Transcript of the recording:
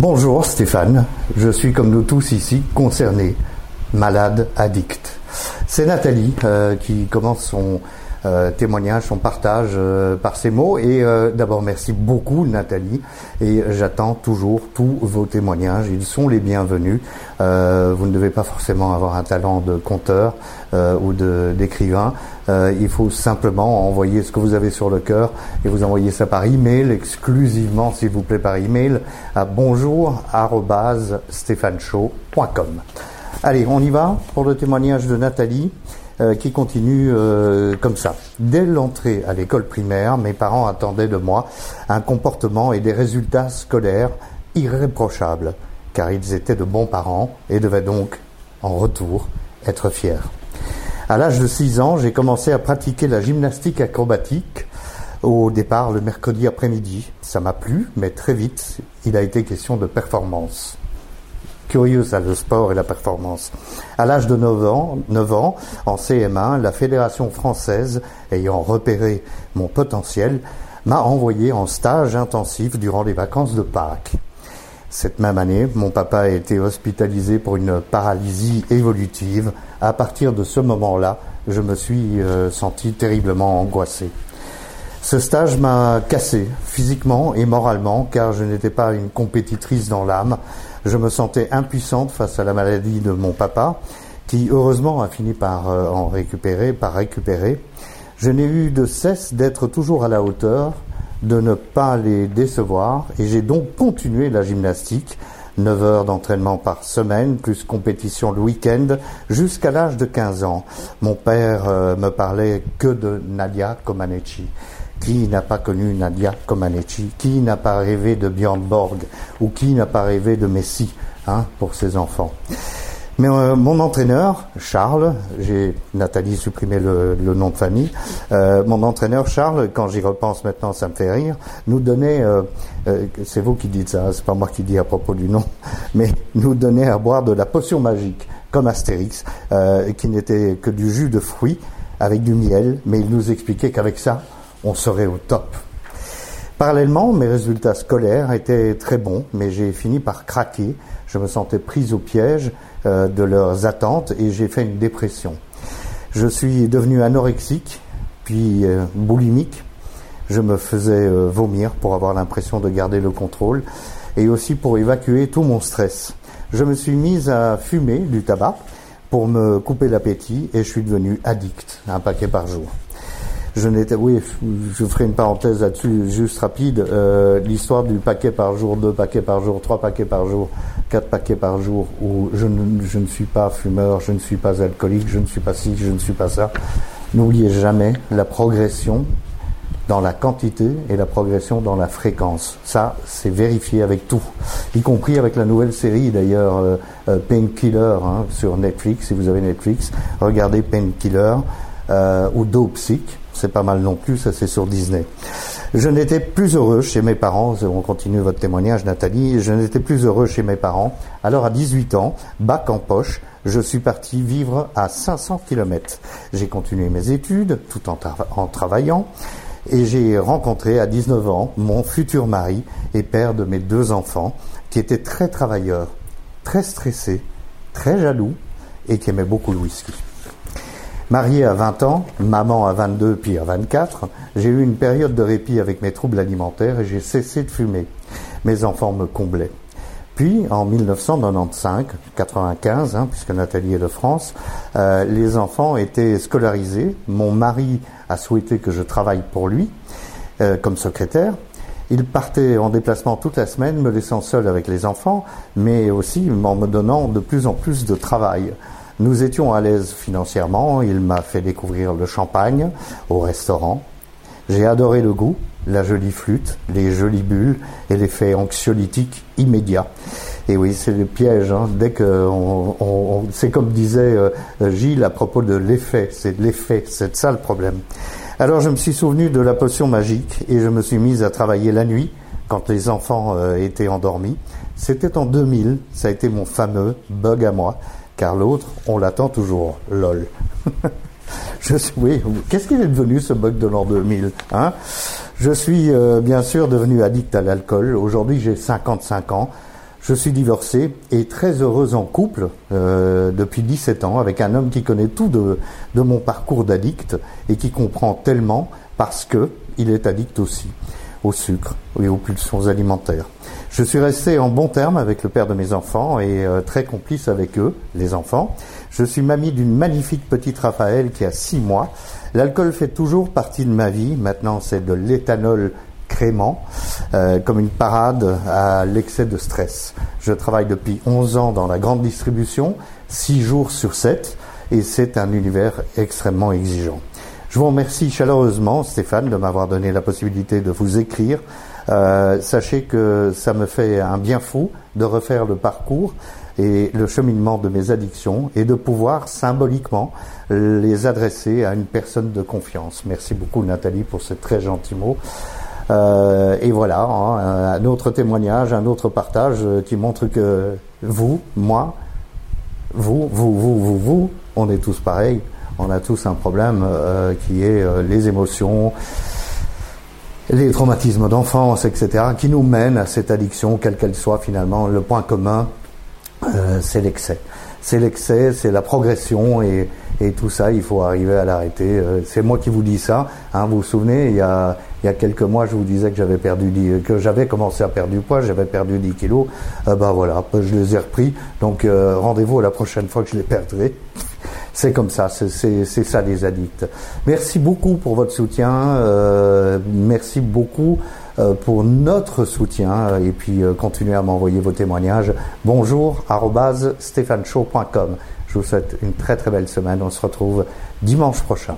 Bonjour Stéphane, je suis comme nous tous ici concerné, malade, addict. C'est Nathalie euh, qui commence son euh, témoignage, son partage euh, par ces mots. Et euh, d'abord, merci beaucoup Nathalie. Et j'attends toujours tous vos témoignages. Ils sont les bienvenus. vous ne devez pas forcément avoir un talent de conteur ou d'écrivain. il faut simplement envoyer ce que vous avez sur le cœur et vous envoyez ça par email exclusivement, s'il vous plaît, par email à bonjour@stéphaneshow.com. Allez, on y va pour le témoignage de Nathalie. Euh, qui continue euh, comme ça. Dès l'entrée à l'école primaire, mes parents attendaient de moi un comportement et des résultats scolaires irréprochables, car ils étaient de bons parents et devaient donc, en retour, être fiers. À l'âge de 6 ans, j'ai commencé à pratiquer la gymnastique acrobatique au départ le mercredi après-midi. Ça m'a plu, mais très vite, il a été question de performance curieuse à le sport et la performance. À l'âge de 9 ans, 9 ans, en CM1, la Fédération française, ayant repéré mon potentiel, m'a envoyé en stage intensif durant les vacances de Pâques. Cette même année, mon papa a été hospitalisé pour une paralysie évolutive. À partir de ce moment-là, je me suis euh, senti terriblement angoissé. Ce stage m'a cassé physiquement et moralement car je n'étais pas une compétitrice dans l'âme, je me sentais impuissante face à la maladie de mon papa, qui heureusement a fini par euh, en récupérer, par récupérer. Je n'ai eu de cesse d'être toujours à la hauteur, de ne pas les décevoir, et j'ai donc continué la gymnastique, 9 heures d'entraînement par semaine, plus compétition le week-end, jusqu'à l'âge de 15 ans. Mon père euh, me parlait que de Nadia Comaneci. Qui n'a pas connu Nadia Comaneci? Qui n'a pas rêvé de Björn Borg? Ou qui n'a pas rêvé de Messi hein, pour ses enfants? Mais euh, mon entraîneur, Charles, j'ai Nathalie supprimé le, nom de famille, euh, mon entraîneur Charles, quand j'y repense maintenant, ça me fait rire, nous donnait, euh, c'est vous qui dites ça, c'est pas moi qui dis à propos du nom, mais nous donnait à boire de la potion magique, comme Astérix, qui n'était que du jus de fruits avec du miel, mais il nous expliquait qu'avec ça, on serait au top. Parallèlement, mes résultats scolaires étaient très bons, mais j'ai fini par craquer. Je me sentais prise au piège euh, de leurs attentes et j'ai fait une dépression. Je suis devenu anorexique, puis euh, boulimique. Je me faisais euh, vomir pour avoir l'impression de garder le contrôle et aussi pour évacuer tout mon stress. Je me suis mise à fumer du tabac pour me couper l'appétit et je suis devenu addict, un paquet par jour je oui, je ferai une parenthèse là-dessus juste rapide. Euh, l'histoire du paquet par jour, deux paquets par jour, trois paquets par jour, quatre paquets par jour, où je ne, suis pas fumeur, je ne suis pas alcoolique, je ne suis pas ci, je ne suis pas ça. N'oubliez jamais la progression dans la quantité et la progression dans la fréquence. Ça, c'est vérifié avec tout, y compris avec la nouvelle série d'ailleurs euh, euh, Painkiller hein, sur Netflix. Si vous avez Netflix, regardez Painkiller ou Dopesick c'est pas mal non plus, ça c'est sur Disney. Je n'étais plus heureux chez mes parents, on continue votre témoignage Nathalie, je n'étais plus heureux chez mes parents. Alors à 18 ans, bac en poche, je suis parti vivre à 500 km. J'ai continué mes études tout en, travaillant et j'ai rencontré à 19 ans mon futur mari et père de mes deux enfants qui était très travailleur, très stressé, très jaloux et qui aimait beaucoup le whisky. Marié à 20 ans, maman à 22 puis à 24, j'ai eu une période de répit avec mes troubles alimentaires et j'ai cessé de fumer. Mes enfants me comblaient. Puis, en 1995, 95, hein, puisque Nathalie est de France, euh, les enfants étaient scolarisés. Mon mari a souhaité que je travaille pour lui euh, comme secrétaire. Il partait en déplacement toute la semaine, me laissant seul avec les enfants, mais aussi en me donnant de plus en plus de travail. Nous étions à l'aise financièrement, il m'a fait découvrir le champagne au restaurant. J'ai adoré le goût, la jolie flûte, les jolies bulles et l'effet anxiolytique immédiat. Et oui, c'est le piège. Hein. Dès que on, c'est comme disait euh, Gilles à propos de l'effet, c'est l'effet, c'est ça le problème. Alors je me suis souvenu de la potion magique et je me suis mise à travailler la nuit quand les enfants euh, étaient endormis. C'était en 2000, ça a été mon fameux bug à moi car l'autre, on l'attend toujours. LOL. je suis, oui, qu'est-ce qu'il est devenu ce bug de l'an 2000 hein? Je suis euh, bien sûr devenu addict à l'alcool. Aujourd'hui, j'ai 55 ans. Je suis divorcé et très heureuse en couple euh, depuis 17 ans avec un homme qui connaît tout de, mon parcours d'addict et qui comprend tellement parce que il est addict aussi au sucre et aux pulsions alimentaires. Je suis resté en bon terme avec le père de mes enfants et euh, très complice avec eux, les enfants. Je suis mamie d'une magnifique petite Raphaël qui a six mois. L'alcool fait toujours partie de ma vie. Maintenant, c'est de l'éthanol crément, euh, comme une parade à l'excès de stress. Je travaille depuis 11 ans dans la grande distribution, 6 jours sur 7, et c'est un univers extrêmement exigeant. Je vous remercie chaleureusement, Stéphane, de m'avoir donné la possibilité de vous écrire. Euh, sachez que ça me fait un bien fou de refaire le parcours et le cheminement de mes addictions et de pouvoir symboliquement les adresser à une personne de confiance. Merci beaucoup Nathalie pour ce très gentil mot. Euh, et voilà, hein, un autre témoignage, un autre partage euh, qui montre que vous, moi, vous, vous, vous, vous, vous, on est tous pareils. On a tous un problème euh, qui est les émotions, les traumatismes d'enfance, etc., qui nous mènent à cette addiction, quelle qu'elle soit finalement. Le point commun, c'est l'excès. C'est l'excès, c'est la progression et, et, tout ça, il faut arriver à l'arrêter. c'est moi qui vous dis ça. Hein, vous vous souvenez, il y a il y a quelques mois, je vous disais que j'avais perdu 10, que j'avais commencé à perdre du poids, j'avais perdu 10 kilos. Euh, bah voilà, je les ai repris. Donc euh, rendez-vous la prochaine fois que je les perdrai. C'est comme ça, c'est ça les addicts. Merci beaucoup pour votre soutien. Euh, merci beaucoup euh, pour notre soutien et puis euh, continuez à m'envoyer vos témoignages. Bonjour stéphaneshow.com. Je vous souhaite une très très belle semaine. On se retrouve dimanche prochain.